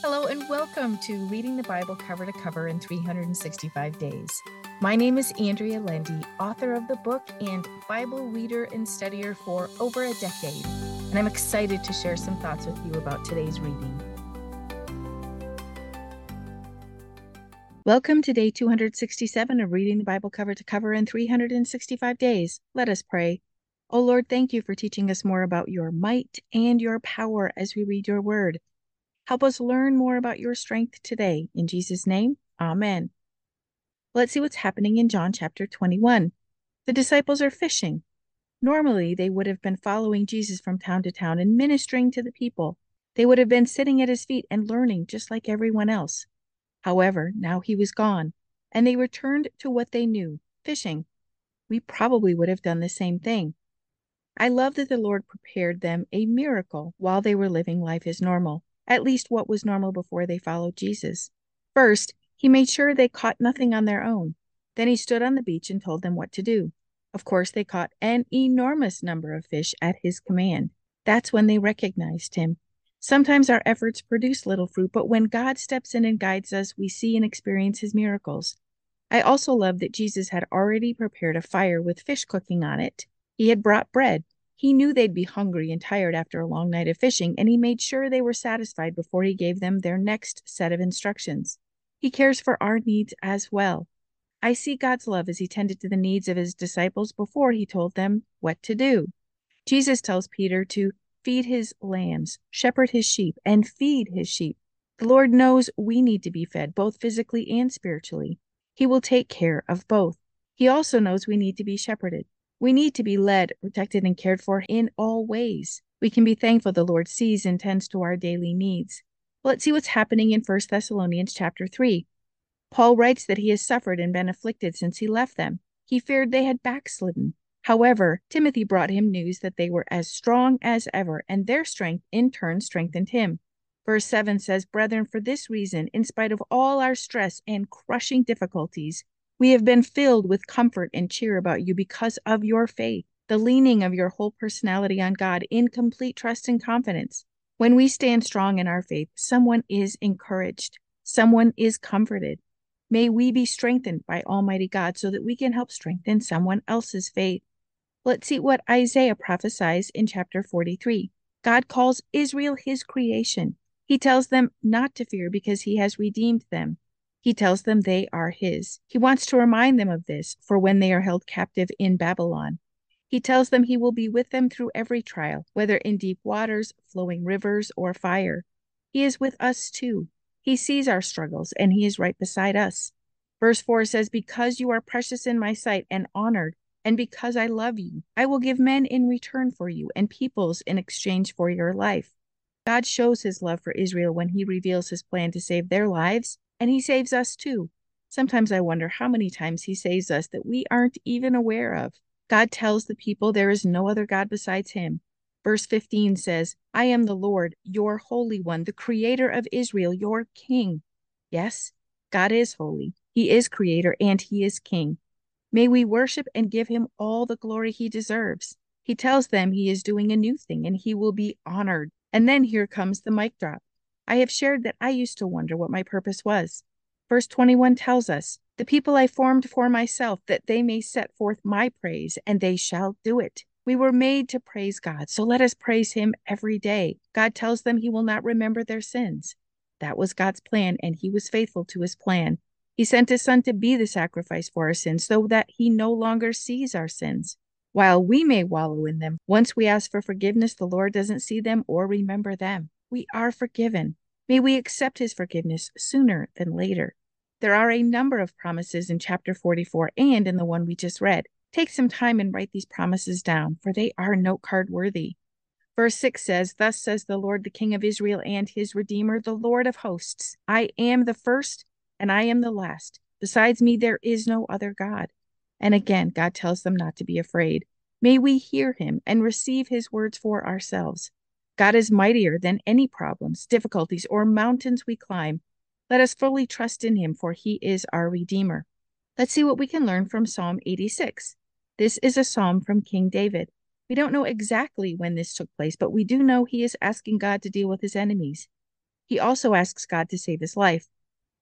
Hello, and welcome to Reading the Bible Cover to Cover in 365 Days. My name is Andrea Lendy, author of the book and Bible reader and studier for over a decade, and I'm excited to share some thoughts with you about today's reading. Welcome to day 267 of Reading the Bible Cover to Cover in 365 Days. Let us pray. O Lord, thank you for teaching us more about your might and your power as we read your word. Help us learn more about your strength today. In Jesus' name, Amen. Let's see what's happening in John chapter 21. The disciples are fishing. Normally, they would have been following Jesus from town to town and ministering to the people. They would have been sitting at his feet and learning just like everyone else. However, now he was gone, and they returned to what they knew fishing. We probably would have done the same thing. I love that the Lord prepared them a miracle while they were living life as normal at least what was normal before they followed Jesus. First, he made sure they caught nothing on their own. Then he stood on the beach and told them what to do. Of course, they caught an enormous number of fish at his command. That's when they recognized him. Sometimes our efforts produce little fruit, but when God steps in and guides us, we see and experience his miracles. I also love that Jesus had already prepared a fire with fish cooking on it. He had brought bread, he knew they'd be hungry and tired after a long night of fishing, and he made sure they were satisfied before he gave them their next set of instructions. He cares for our needs as well. I see God's love as he tended to the needs of his disciples before he told them what to do. Jesus tells Peter to feed his lambs, shepherd his sheep, and feed his sheep. The Lord knows we need to be fed, both physically and spiritually. He will take care of both. He also knows we need to be shepherded. We need to be led, protected, and cared for in all ways. We can be thankful the Lord sees and tends to our daily needs. Well, let's see what's happening in 1 Thessalonians chapter 3. Paul writes that he has suffered and been afflicted since he left them. He feared they had backslidden. However, Timothy brought him news that they were as strong as ever, and their strength in turn strengthened him. Verse 7 says, Brethren, for this reason, in spite of all our stress and crushing difficulties, we have been filled with comfort and cheer about you because of your faith, the leaning of your whole personality on God in complete trust and confidence. When we stand strong in our faith, someone is encouraged, someone is comforted. May we be strengthened by Almighty God so that we can help strengthen someone else's faith. Let's see what Isaiah prophesies in chapter 43. God calls Israel his creation. He tells them not to fear because he has redeemed them. He tells them they are his. He wants to remind them of this for when they are held captive in Babylon. He tells them he will be with them through every trial, whether in deep waters, flowing rivers, or fire. He is with us too. He sees our struggles and he is right beside us. Verse 4 says, Because you are precious in my sight and honored, and because I love you, I will give men in return for you and peoples in exchange for your life. God shows his love for Israel when he reveals his plan to save their lives and he saves us too. Sometimes I wonder how many times he saves us that we aren't even aware of. God tells the people there is no other God besides him. Verse 15 says, I am the Lord, your Holy One, the Creator of Israel, your King. Yes, God is holy. He is Creator and He is King. May we worship and give Him all the glory He deserves. He tells them He is doing a new thing and He will be honored. And then here comes the mic drop. I have shared that I used to wonder what my purpose was. Verse 21 tells us, The people I formed for myself, that they may set forth my praise, and they shall do it. We were made to praise God, so let us praise Him every day. God tells them He will not remember their sins. That was God's plan, and He was faithful to His plan. He sent His Son to be the sacrifice for our sins so that He no longer sees our sins. While we may wallow in them, once we ask for forgiveness, the Lord doesn't see them or remember them we are forgiven. May we accept his forgiveness sooner than later. There are a number of promises in chapter 44 and in the one we just read. Take some time and write these promises down, for they are note card worthy. Verse 6 says, Thus says the Lord, the King of Israel and his Redeemer, the Lord of hosts I am the first and I am the last. Besides me, there is no other God. And again, God tells them not to be afraid. May we hear him and receive his words for ourselves. God is mightier than any problems, difficulties, or mountains we climb. Let us fully trust in him, for he is our Redeemer. Let's see what we can learn from Psalm 86. This is a psalm from King David. We don't know exactly when this took place, but we do know he is asking God to deal with his enemies. He also asks God to save his life.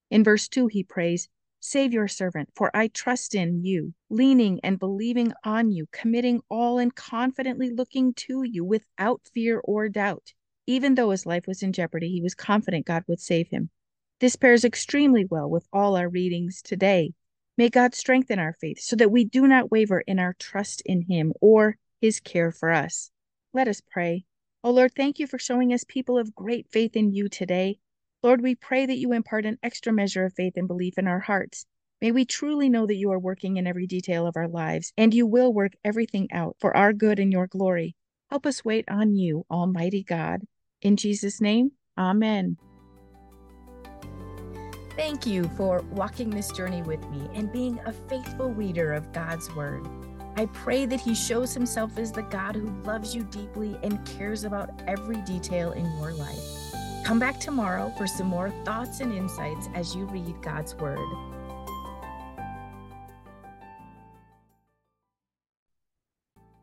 In verse 2, he prays, Save your servant, for I trust in you, leaning and believing on you, committing all and confidently looking to you without fear or doubt. Even though his life was in jeopardy, he was confident God would save him. This pairs extremely well with all our readings today. May God strengthen our faith so that we do not waver in our trust in him or his care for us. Let us pray. Oh Lord, thank you for showing us people of great faith in you today. Lord, we pray that you impart an extra measure of faith and belief in our hearts. May we truly know that you are working in every detail of our lives, and you will work everything out for our good and your glory. Help us wait on you, Almighty God. In Jesus' name, Amen. Thank you for walking this journey with me and being a faithful reader of God's Word. I pray that He shows Himself as the God who loves you deeply and cares about every detail in your life. Come back tomorrow for some more thoughts and insights as you read God's Word.